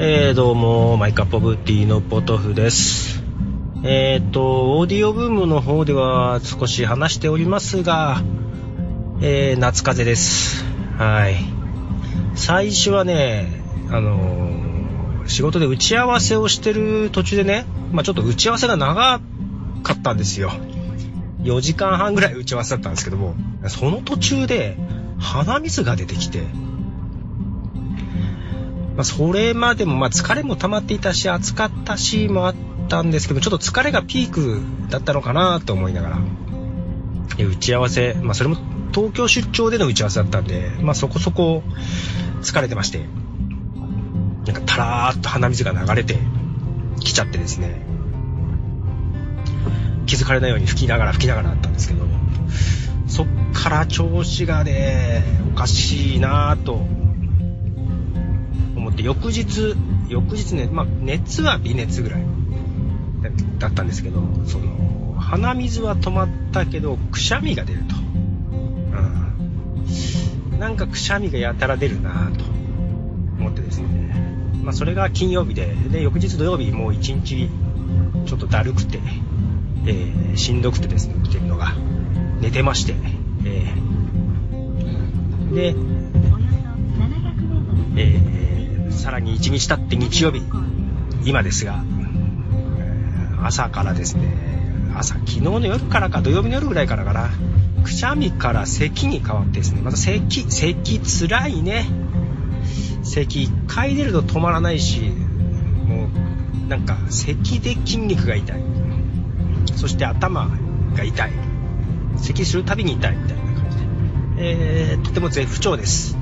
えー、どうも、マイカップオブティーのポトフです。えーと、オーディオブームの方では少し話しておりますが、えー、夏風邪です。はい。最初はね、あの仕事で打ち合わせをしてる途中でね、まあちょっと打ち合わせが長かったんですよ。4時間半ぐらい打ち合わせだったんですけども、その途中で鼻水が出てきて、まあ、それまでも、まあ、疲れも溜まっていたし、暑かったし、もあったんですけど、ちょっと疲れがピークだったのかなと思いながら、打ち合わせ、まあ、それも東京出張での打ち合わせだったんで、まあ、そこそこ疲れてまして、なんかたらーっと鼻水が流れてきちゃってですね、気づかれないように吹きながら吹きながらだったんですけど、そっから調子がね、おかしいなぁと翌日、翌日ね、まあ、熱は微熱ぐらいだったんですけど、その、鼻水は止まったけど、くしゃみが出ると。うん。なんかくしゃみがやたら出るなぁと思ってですね。まあ、それが金曜日で、で、翌日土曜日もう一日、ちょっとだるくて、えー、しんどくてですね、起きてるのが、寝てまして、えー、で、えー、さらに1日経って日曜日、今ですが、朝からですね、朝、昨日の夜からか、土曜日の夜ぐらいからかな、くしゃみから咳に変わってですね、また咳、咳つらいね。咳一回出ると止まらないし、もう、なんか、咳で筋肉が痛い。そして頭が痛い。咳するたびに痛いみたいな感じで。えー、とても絶不調です。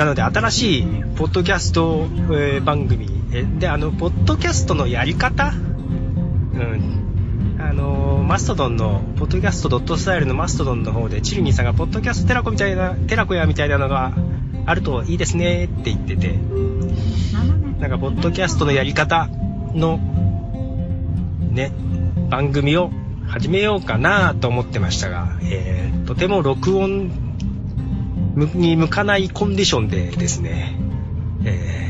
なので、新しいポッドキャスト、えー番組、えで、あの、ポッドキャストのやり方？うん。あのマストドンの、ポッドキャストドットスタイルのマストドンの方で、チルニーさんが、ポッドキャストテラコみたいな、テラコやみたいなのがあるといいですねって言ってて、なんか、ポッドキャストのやり方の、ね、番組を始めようかなと思ってましたが、えーとても録音に向かないコンディションでですね、えー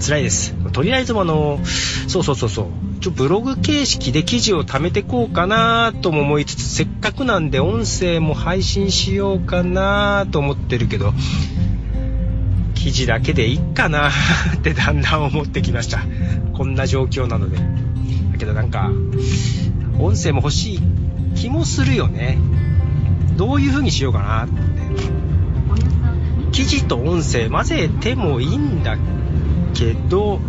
辛いです。とりあえずもあの、そうそうそうそう、ちょブログ形式で記事を貯めてこうかなとも思いつつ、せっかくなんで音声も配信しようかなと思ってるけど、記事だけでいいかな ってだんだん思ってきました。こんな状況なので。だけどなんか、音声も欲しい気もするよね。どういう風にしようかなっ。記事と音声混ぜてもいいんだけど、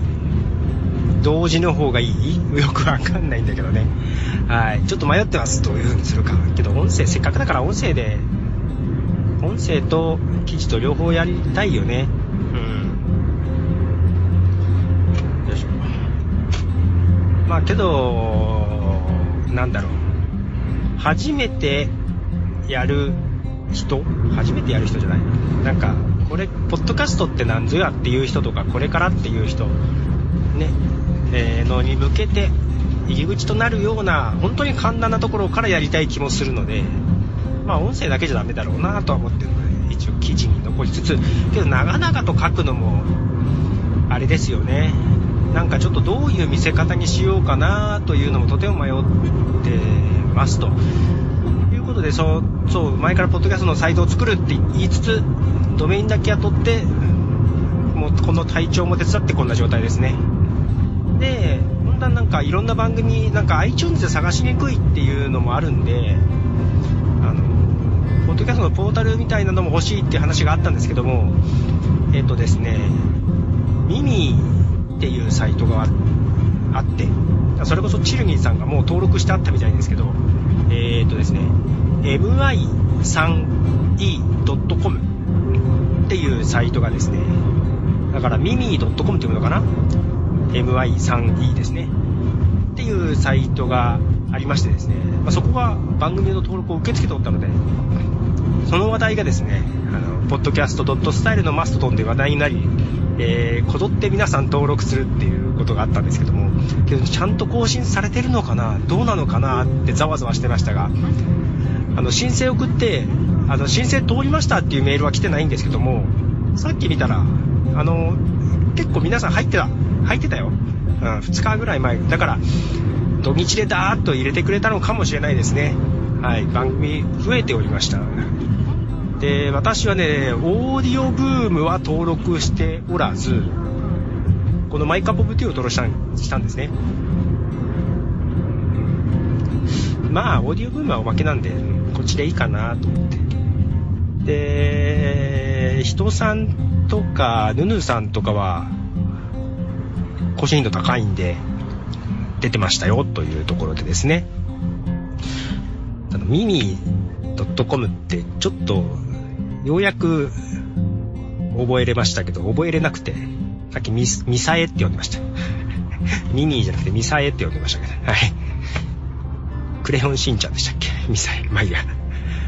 同時の方がいい？よくわかんないんだけどね。はい。ちょっと迷ってます。どういう風にするか。けど音声、せっかくだから音声で、音声と記事と両方やりたいよね。うん。よいしょ。まあけど、なんだろう。初めてやる人？初めてやる人じゃないなんか、これ、ポッドキャストって何ぞやっていう人とか、これからっていう人、ね、えーのに向けて、入り口となるような、本当に簡単なところからやりたい気もするので、まあ音声だけじゃダメだろうなとは思ってるので、一応記事に残しつつ、けど長々と書くのも、あれですよね。なんかちょっとどういう見せ方にしようかなというのもとても迷ってますと。ことで、そう、そう、前からポッドキャストのサイトを作るって言いつつ、ドメインだけ雇って、もうこの体調も手伝ってこんな状態ですね。で、だんだんなんかいろんな番組、なんか iTunes で探しにくいっていうのもあるんで、あの、ポッドキャストのポータルみたいなのも欲しいっていう話があったんですけども、えっ、とですね、ミミっていうサイトがあって、それこそチルニーさんがもう登録してあったみたいですけど、えっ、とですね、mi3e.com っていうサイトがですね、だからミミ .com っていうのかな ?mi3e ですね。っていうサイトがありましてですね、まあ、そこが番組の登録を受け付けておったので、その話題がですね、あの、ポッドキャストドットスタイルのマストドンで話題になり、えー、こぞって皆さん登録するっていうことがあったんですけども、けどちゃんと更新されてるのかなどうなのかなってざわざわしてましたが、あの、申請送って、あの、申請通りましたっていうメールは来てないんですけども、さっき見たら、あの、結構皆さん入ってた。入ってたよ。うん、2日ぐらい前。だから、土日でダーッと入れてくれたのかもしれないですね。はい、番組増えておりました。で、私はね、 Audioboom は登録しておらず、この My Cup of Tea を登録したんしたんですね。まあ、 Audioboom はおまけなんで、こっちでいいかなと思って。で、人さんとか、ヌヌさんとかは、更新頻度高いんで、出てましたよというところでですね。ミミ .com ってちょっと、ようやく覚えれましたけど、覚えれなくて、さっきミミサエって呼んでました。ミニーじゃなくてミサエって呼んでましたけど、はい。クレヨンしんちゃんでしたっけ？ミサエ。まあいいや。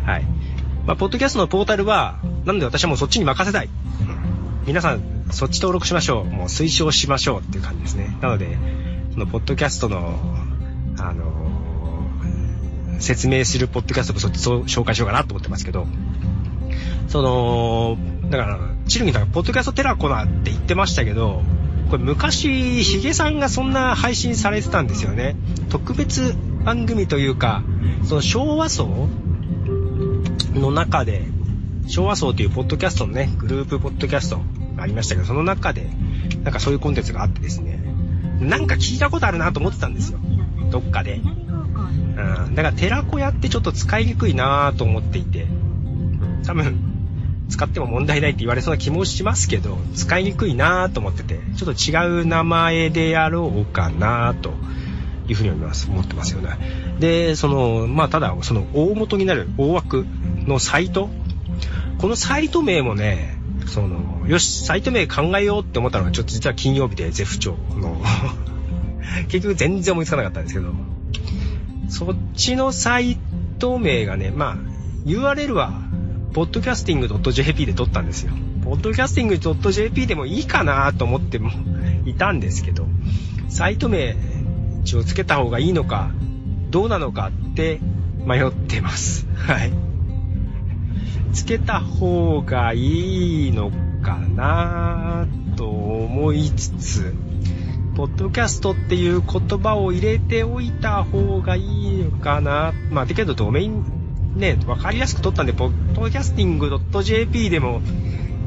はい。まあ、ポッドキャストのポータルは、なので私はもうそっちに任せたい。皆さん、そっち登録しましょう。もう推奨しましょうっていう感じですね。なので、そのポッドキャストの、あのー、説明するポッドキャストもそっち紹介しようかなと思ってますけど、その、だから、チルギさんがポッドキャストテラコナって言ってましたけど、これ昔、ヒゲさんがそんな配信されてたんですよね。特別番組というか、その昭和層の中で、昭和層というポッドキャストのね、グループポッドキャストがありましたけど、その中で、なんかそういうコンテンツがあってですね、なんか聞いたことあるなと思ってたんですよ。どっかで。うん。だから寺子屋ってちょっと使いにくいなと思っていて、多分、使っても問題ないって言われそうな気もしますけど、使いにくいなと思ってて、ちょっと違う名前でやろうかなというふうに思います、思ってますよね。で、その、まあ、ただ、その大元になる大枠のサイト、このサイト名もね、その、よし、サイト名考えようって思ったのが、ちょっと実は金曜日でゼフ長の。結局全然思いつかなかったんですけど、そっちのサイト名がね、まあ、URL は、podcasting.jp で取ったんですよ。podcasting.jp でもいいかなと思ってもいたんですけど、サイト名一応つけた方がいいのか、どうなのかって迷ってます。はい。つけた方がいいのかなと思いつつ、ポッドキャストっていう言葉を入れておいた方がいいのかな。まあ、だけどドメインね、わかりやすく取ったんで、ポッドキャスティング .jp でも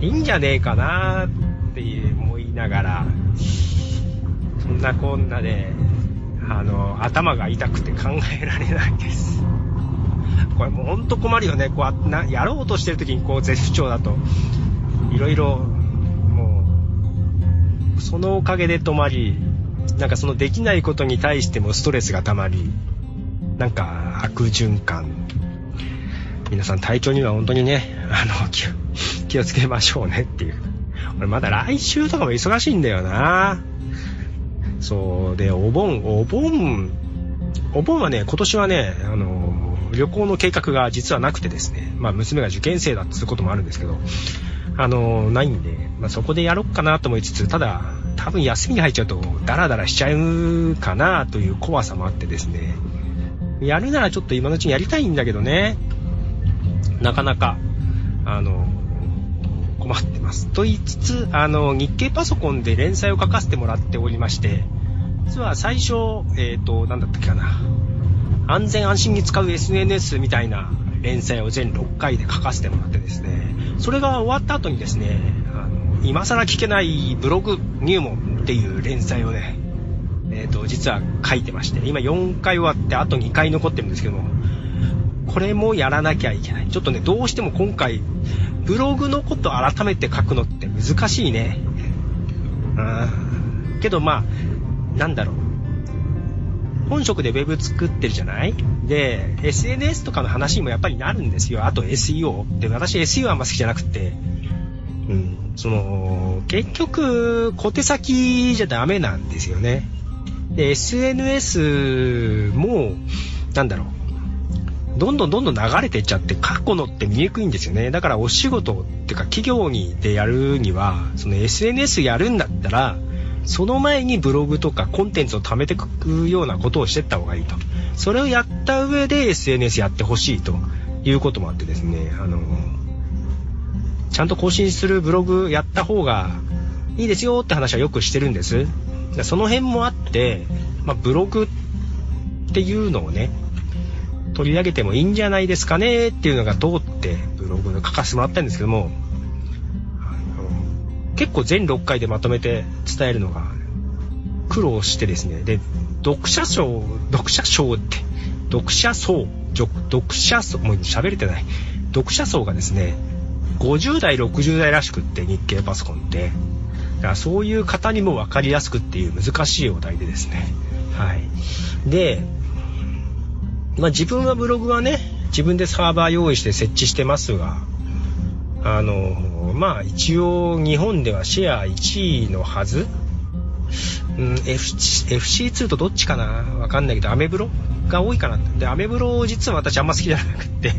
いいんじゃねえかなって思いながら、そんなこんなで、あの、頭が痛くて考えられないです。これもうほんと困るよね。こうな、やろうとしてる時にこう絶不調だと、いろいろ、もう、そのおかげで止まり、なんかそのできないことに対してもストレスが溜まり、なんか悪循環。皆さん体調には本当にね、あの、気を、気をつけましょうねっていう。俺まだ来週とかも忙しいんだよな。そうで、お盆、お盆、お盆はね、今年はね、あの、旅行の計画が実はなくてですね、まあ娘が受験生だっていうこともあるんですけど、あの、ないんで、まあそこでやろっかなと思いつつ、ただ、多分休みに入っちゃうとダラダラしちゃうかなという怖さもあってですね、やるならちょっと今のうちにやりたいんだけどね、なかなか、あの、困ってます。と言いつつ、あの、日経パソコンで連載を書かせてもらっておりまして、実は最初、えっ、ー、と、なんだったっけかな。安全安心に使う SNS みたいな連載を全6回で書かせてもらってですね、それが終わった後にですね、あの今更聞けないブログ入門っていう連載をね、えっ、ー、と、実は書いてまして、今4回終わってあと2回残ってるんですけども、これもやらなきゃいけない。ちょっとね、どうしても今回、ブログのこと改めて書くのって難しいね。うん。けどまあ、なんだろう。本職で Web 作ってるじゃない？で、SNS とかの話にもやっぱりなるんですよ。あと SEO。で、私 SEO あんま好きじゃなくて、うん、その、結局、小手先じゃダメなんですよね。で、SNS も、なんだろう。どんどんどんどん流れていっちゃって過去のって見にくいんですよね。だからお仕事っていうか企業にでやるには、その SNS やるんだったら、その前にブログとかコンテンツを貯めてくようなことをしてった方がいいと。それをやった上で SNS やってほしいということもあってですね、あの、ちゃんと更新するブログやった方がいいですよって話はよくしてるんです。その辺もあって、まあ、ブログっていうのをね、取り上げてもいいんじゃないですかねっていうのが通ってブログで書かせてもらったんですけども、結構全6回でまとめて伝えるのが苦労してですね、で、読者賞、読者賞って、読者層、読者層、もう喋れてない。読者層がですね、50代、60代らしくって日経パソコンって、だからそういう方にも分かりやすくっていう難しいお題でですね。はい。で、まあ自分はブログはね、自分でサーバー用意して設置してますが、あの、まあ一応日本ではシェア1位のはずうん、FC, 2とどっちかな？わかんないけど、アメブロが多いかなで、アメブロ実は私あんま好きじゃなくって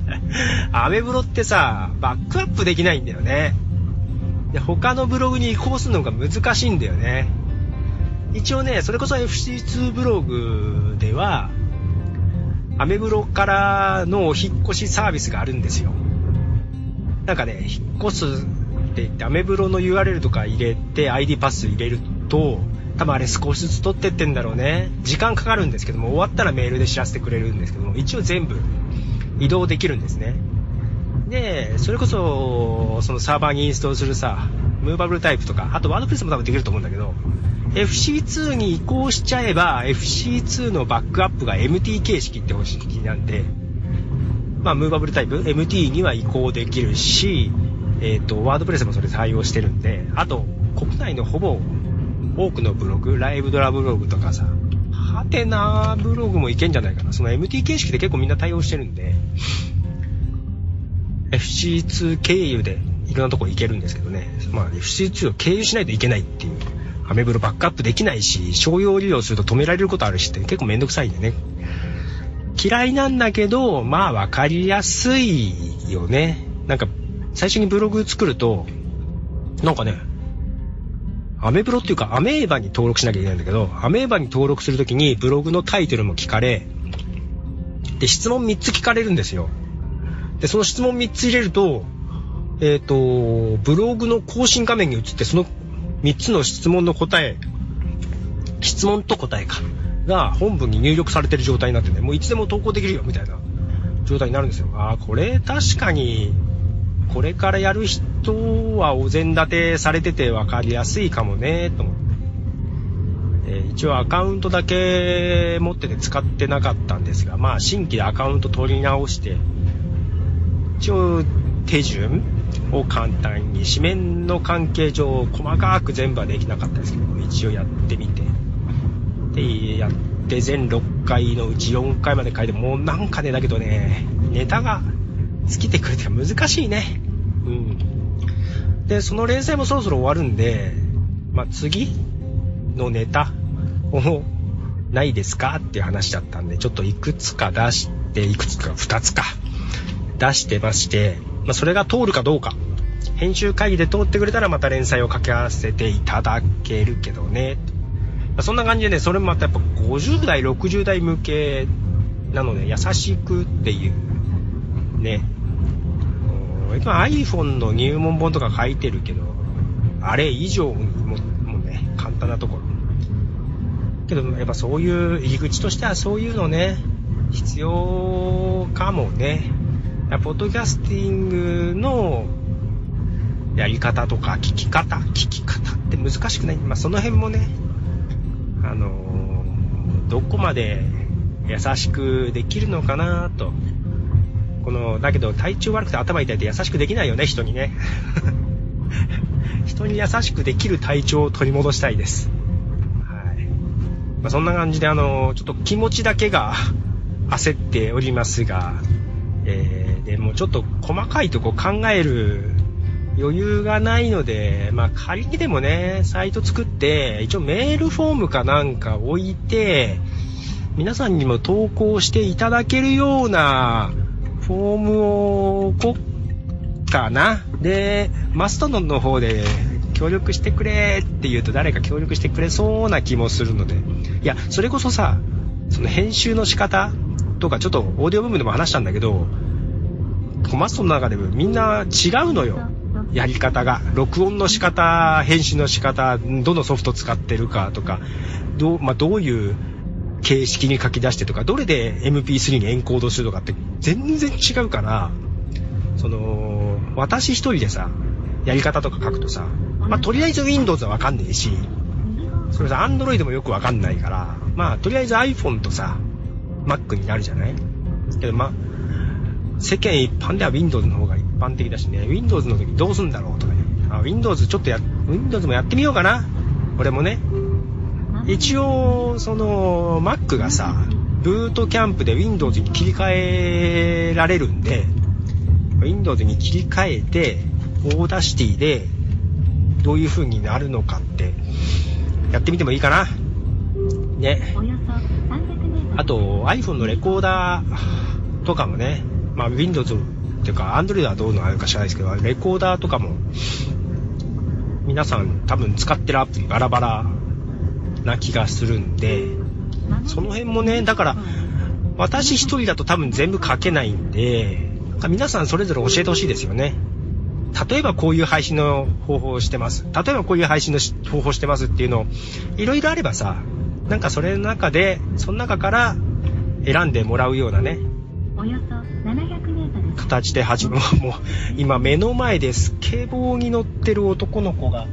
アメブロってさ、バックアップできないんだよね。で、他のブログに移行するのが難しいんだよね。一応ね、それこそ FC2 ブログでは、アメブロからの引っ越しサービスがあるんですよ。なんかね、引っ越すって言って、アメブロの URL とか入れて、ID パス入れると、多分あれ少しずつ取ってってんだろうね。時間かかるんですけども、終わったらメールで知らせてくれるんですけども、一応全部移動できるんですね。で、それこそ、そのサーバーにインストールするさ、ムーバブルタイプとか、あとワードプレスも多分できると思うんだけど、FC2 に移行しちゃえば、FC2 のバックアップが MT 形式って方式なんで、まあ、ムーバブルタイプ、MT には移行できるし、えっ、ー、と、ワードプレスもそれ対応してるんで、あと、国内のほぼ多くのブログ、ライブドラブログとかさ、ハテナブログもいけんじゃないかな。その MT 形式で結構みんな対応してるんで、FC2 経由でいろんなとこ行けるんですけどね。まあ FC2 を経由しないといけないっていう。アメブロバックアップできないし、商用利用すると止められることあるしって結構めんどくさいんでね。嫌いなんだけど、まあわかりやすいよね。なんか、最初にブログ作ると、なんかね、アメブロっていうかアメーバに登録しなきゃいけないんだけど、アメーバに登録するときにブログのタイトルも聞かれ、で、質問3つ聞かれるんですよ。で、その質問3つ入れると、えっ、ー、と、ブログの更新画面に移って、その3つの質問の答え、質問と答えか、が本文に入力されてる状態になってね、もういつでも投稿できるよ、みたいな状態になるんですよ。ああ、これ確かに、これからやる人はお膳立てされてて分かりやすいかもね、と思って。えー、一応アカウントだけ持ってて使ってなかったんですが、まあ新規でアカウント取り直して、一応手順を簡単に、紙面の関係上細かく全部はできなかったですけど、一応やってみて。で、やって全6回のうち4回まで書いて、もうなんかね、だけどね、ネタが尽きてくるって難しいね。うん。で、その連載もそろそろ終わるんで、まあ、次のネタをないですかっていう話だったんで、ちょっといくつか出して、いくつか、2つか、出してまして、まあ、それが通るかどうか。編集会議で通ってくれたらまた連載を掛け合わせていただけるけどね。まあ、そんな感じでね、それもまたやっぱ50代、60代向けなので、優しくっていう、ね、今 iPhone の入門本とか書いてるけど、あれ以上にももね、簡単なところ。けど、やっぱそういう入り口としてはそういうのね、必要かもね。ポッドキャスティングのやり方とか聞き方、聞き方って難しくないまあその辺もね、あの、どこまで優しくできるのかなとこの、だけど体調悪くて頭痛いって優しくできないよね、人にね。人に優しくできる体調を取り戻したいです。はい。まあ、そんな感じで、あの、ちょっと気持ちだけが焦っておりますが、えー、でもちょっと細かいとこ考える余裕がないので、まあ仮にでもね、サイト作って、一応メールフォームかなんか置いて、皆さんにも投稿していただけるようなフォームをこっかな。で、マストドンの方で協力してくれって言うと誰か協力してくれそうな気もするので。いや、それこそさ、その編集の仕方とかちょっとオーディオ部分でも話したんだけど、コマスの中でもみんな違うのよ。やり方が。録音の仕方、編集の仕方、どのソフト使ってるかとか、どう、まあ、どういう形式に書き出してとか、どれで MP3 にエンコードするとかって全然違うから、その、私一人でさ、やり方とか書くとさ、まあ、とりあえず Windows はわかんねえし、それさ、Android もよくわかんないから、まあ、とりあえず iPhone とさ、Mac になるじゃない？けど、まあ、世間一般では Windows の方が一般的だしね、Windows の時どうすんだろうとかね、あ Windows ちょっとや、Windows もやってみようかな。俺もね。一応、その、Mac がさ、 Boot Camp で Windows に切り替えられるんで、Windows に切り替えて、 Audacity で、どういう風になるのかって、やってみてもいいかな。ね。あと、iPhone のレコーダーとかもね、まあ、Windows っていうか、Android はどうなるか知らないですけど、レコーダーとかも、皆さん多分使ってるアプリバラバラな気がするんで、その辺もね、だから、私一人だと多分全部書けないんで、なんか皆さんそれぞれ教えてほしいですよね。例えばこういう配信の方法をしてます。例えばこういう配信の方法をしてますっていうのを、いろいろあればさ、なんかそれの中で、その中から選んでもらうようなね、形で始め、もう今目の前でスケボーに乗ってる男の子が、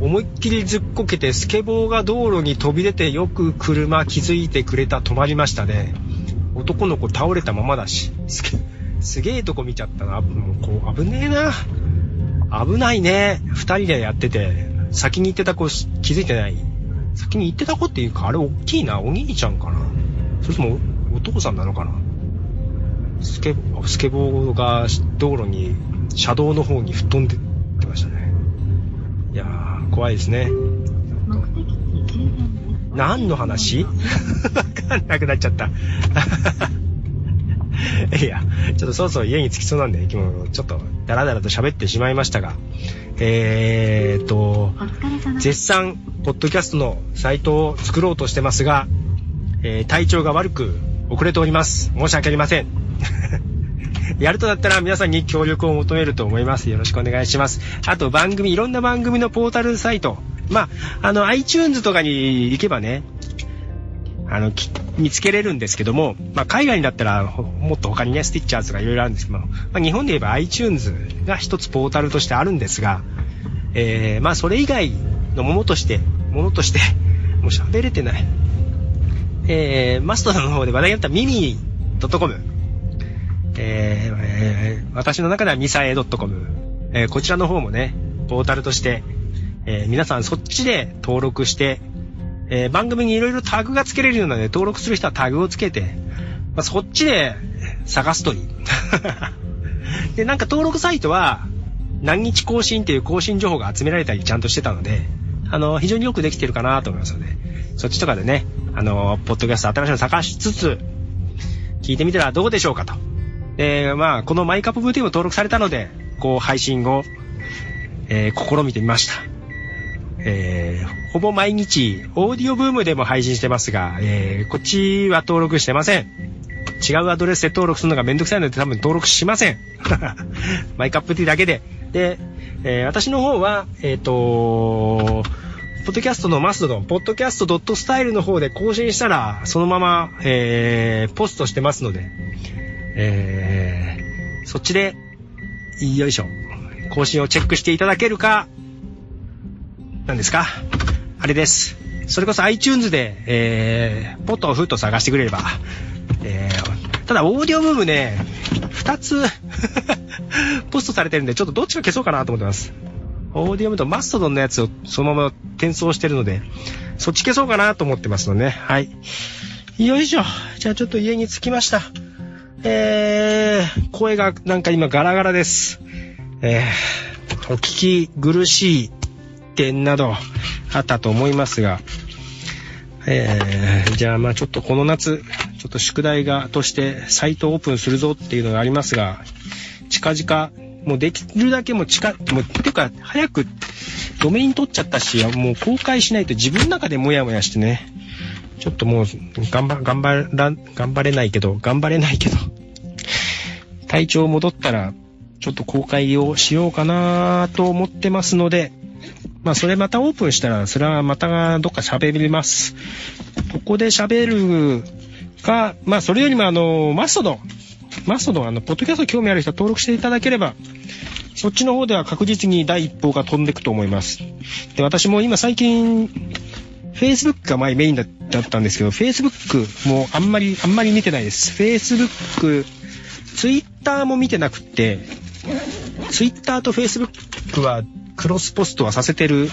思いっきりずっこけてスケボーが道路に飛び出てよく車気づいてくれた止まりましたね。男の子倒れたままだし、すげすげえとこ見ちゃったな。もうこう危ねえな。危ないね。二人でやってて、先に行ってた子気づいてない。先に行ってた子っていうか、あれ大きいな。お兄ちゃんかな。それともお父さんなのかな。スケスケボーが道路に、車道の方に吹っ飛んでってましたね。いやー、怖いですね。何の話？わかんなくなっちゃった。いや、ちょっとそろそろ家に着きそうなんで、今日ちょっとダラダラと喋ってしまいましたが、えーと、絶賛、ポッドキャストのサイトを作ろうとしてますが、えー、体調が悪く遅れております。申し訳ありません。やるとなったら皆さんに協力を求めると思います。よろしくお願いします。あと番組、いろんな番組のポータルサイト。まあ、あの、iTunes とかに行けばね、あの、見つけれるんですけども、まあ、海外だったら、もっと他にね、スティッチャーズとかいろいろあるんですけども、まあ、日本で言えば iTunes が一つポータルとしてあるんですが、えー、まあ、それ以外のものとして、ものとして、もう喋れてない。えー、マストの方で話題になったミミ .com、えー、私の中ではミサエ .com、えー、こちらの方もね、ポータルとして、えー、皆さんそっちで登録して、えー、番組にいろいろタグが付けれるので、登録する人はタグをつけて、まあ、そっちで探すといい。で、なんか登録サイトは、何日更新っていう更新情報が集められたりちゃんとしてたので、あの、非常によくできてるかなと思いますので、そっちとかでね、あの、ポッドキャスト新しいの探しつつ、聞いてみたらどうでしょうかと。で、まあ、このマイカップ VT も登録されたので、こう、配信を、えー、試みてみました。えー、ほぼ毎日、オーディオブームでも配信してますが、えー、こっちは登録してません。違うアドレスで登録するのがめんどくさいので多分登録しません。マイカップティだけで。で、えー、私の方は、えっ、ー、とポッドキャストのマスドン、ポッドキャストドットスタイルの方で更新したら、そのまま、えー、ポストしてますので、えー、そっちで、よいしょ、更新をチェックしていただけるか、何ですか？あれです。それこそ iTunes で、えー、ポットをフッと探してくれれば、えー、ただ、オーディオブームね、二つ ポストされてるんで、ちょっとどっちか消そうかなと思ってます。オーディオムとマストドンのやつをそのまま転送してるので、そっち消そうかなと思ってますのでね。はい。よいしょ。じゃあちょっと家に着きました。えー、声がなんか今ガラガラです。えー、お聞き苦しい点などあったと思いますが、えー、じゃあまあちょっとこの夏、ちょっと宿題がとしてサイトオープンするぞっていうのがありますが、近々、もうできるだけもう近、もう、てか早くドメイン取っちゃったし、もう公開しないと自分の中でモヤモヤしてね、ちょっともう頑張、頑張ら、頑張れないけど、頑張れないけど、体調戻ったら、ちょっと公開をしようかなと思ってますので、まあそれまたオープンしたら、それはまたどっか喋ります。ここで喋るか、まあそれよりもあの、マストドン。マストドン、あの、ポッドキャスト興味ある人は登録していただければ、そっちの方では確実に第一報が飛んでくと思います。で、私も今最近、Facebook が前メインだったんですけど、Facebook もあんまり、あんまり見てないです。Facebook、Twitter も見てなくて、Twitter と Facebook はクロスポストはさせてる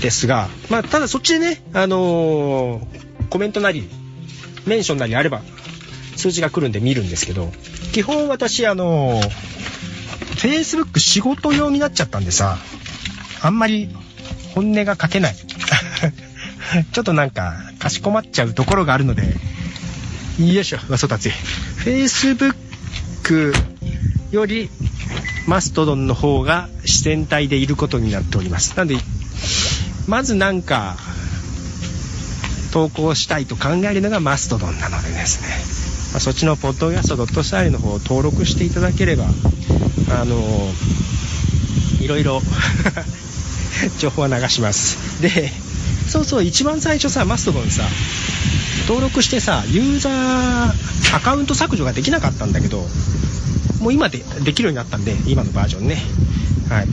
ですが、まあ、ただそっちでね、あのー、コメントなり、メンションなりあれば、数字が来るんで見るんですけど、基本私、あのー、Facebook 仕事用になっちゃったんでさ、あんまり本音が書けない。ちょっとなんか、かしこまっちゃうところがあるので、よいしょ、わそたち。Facebook より、マストドンの方が自然体でいることになっております。なんで、まずなんか、投稿したいと考えるのがマストドンなのでですね、まあ、そっちのポッドキャストドットスタイルの方を登録していただければ、あのいろいろ 情報は流します。で、そうそう、一番最初さ、マストドンさ、登録してさ、ユーザー、アカウント削除ができなかったんだけど、もう今でできるようになったんで、今のバージョンね。はい。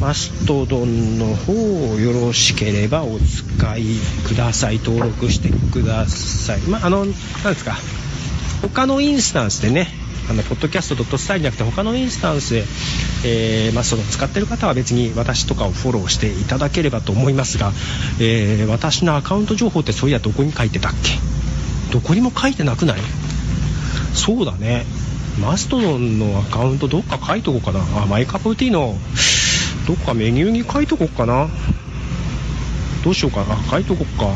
マストドンの方をよろしければお使いください。登録してください。まあ、あの、なんですか。他のインスタンスでね、あの、ポッドキャストドットスタイルじゃなくて他のインスタンスで、えー、まあ、その使ってる方は別に私とかをフォローしていただければと思いますが、えー、私のアカウント情報ってそういやどこに書いてたっけ？どこにも書いてなくない？そうだね。マストドンのアカウントどっか書いとこうかな。あ、マイカプティーのどっかメニューに書いとこうかな。どうしようかな。書いとこっか。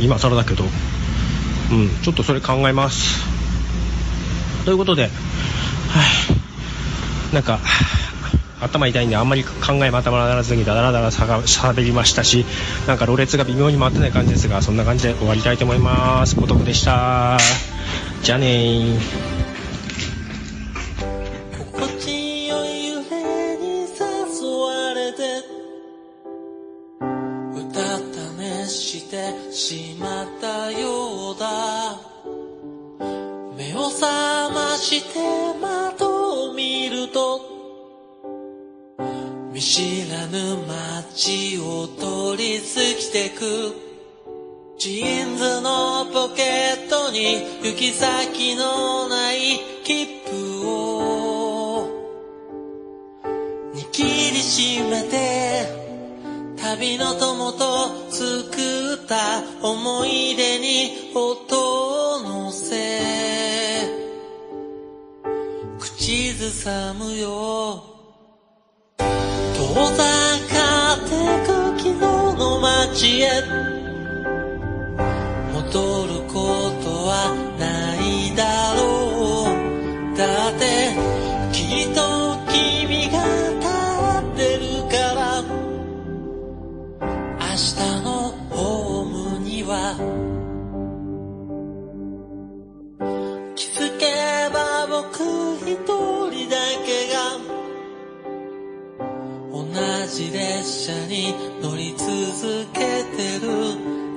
今更だけど。うん、ちょっとそれ考えます。ということで、はい、なんか、頭痛いんであんまり考えまたまらずにダラダラしゃべりましたし、なんかろれつが微妙に回ってない感じですが、そんな感じで終わりたいと思います。ポトフでした。じゃあね過ぎてく。ジーンズのポケットに行き先のない切符を。握りしめて旅の友と作った思い出に音を乗せ。口ずさむよ。遠ざ街へ戻ることはないだろう。だってきっと君が立ってるから。明日のホームには。気づけば僕一人だけが。同じ列車にけてる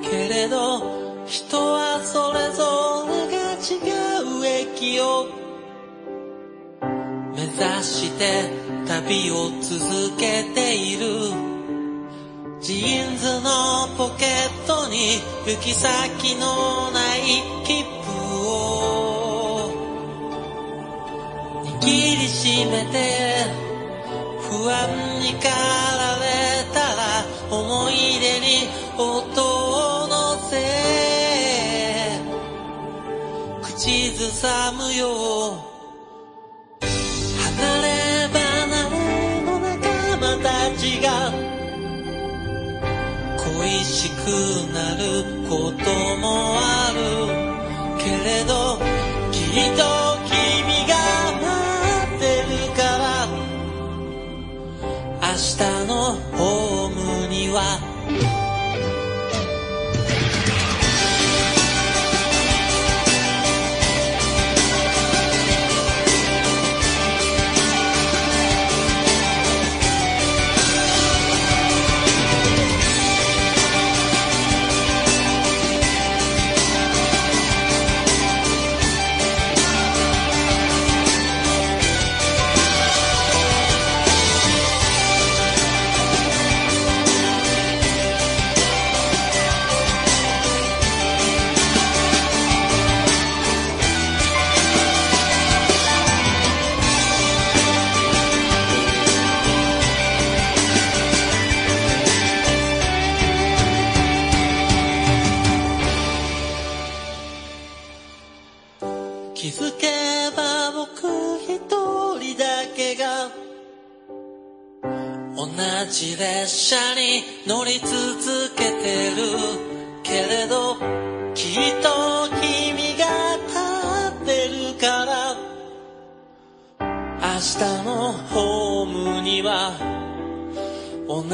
けれど人はそれぞれが違う駅を。目指して旅を続けている。ジーンズのポケットに行き先のない切符を。握りしめて不安に駆られ思い出に音を乗せ口ずさむよ離れ離れの仲間たちが恋しくなることもある。けれどきっと君が明日のホームには同じ列車に乗り続けてる。けれどきっと君が立ってるから。明日のホームには同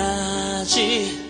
じ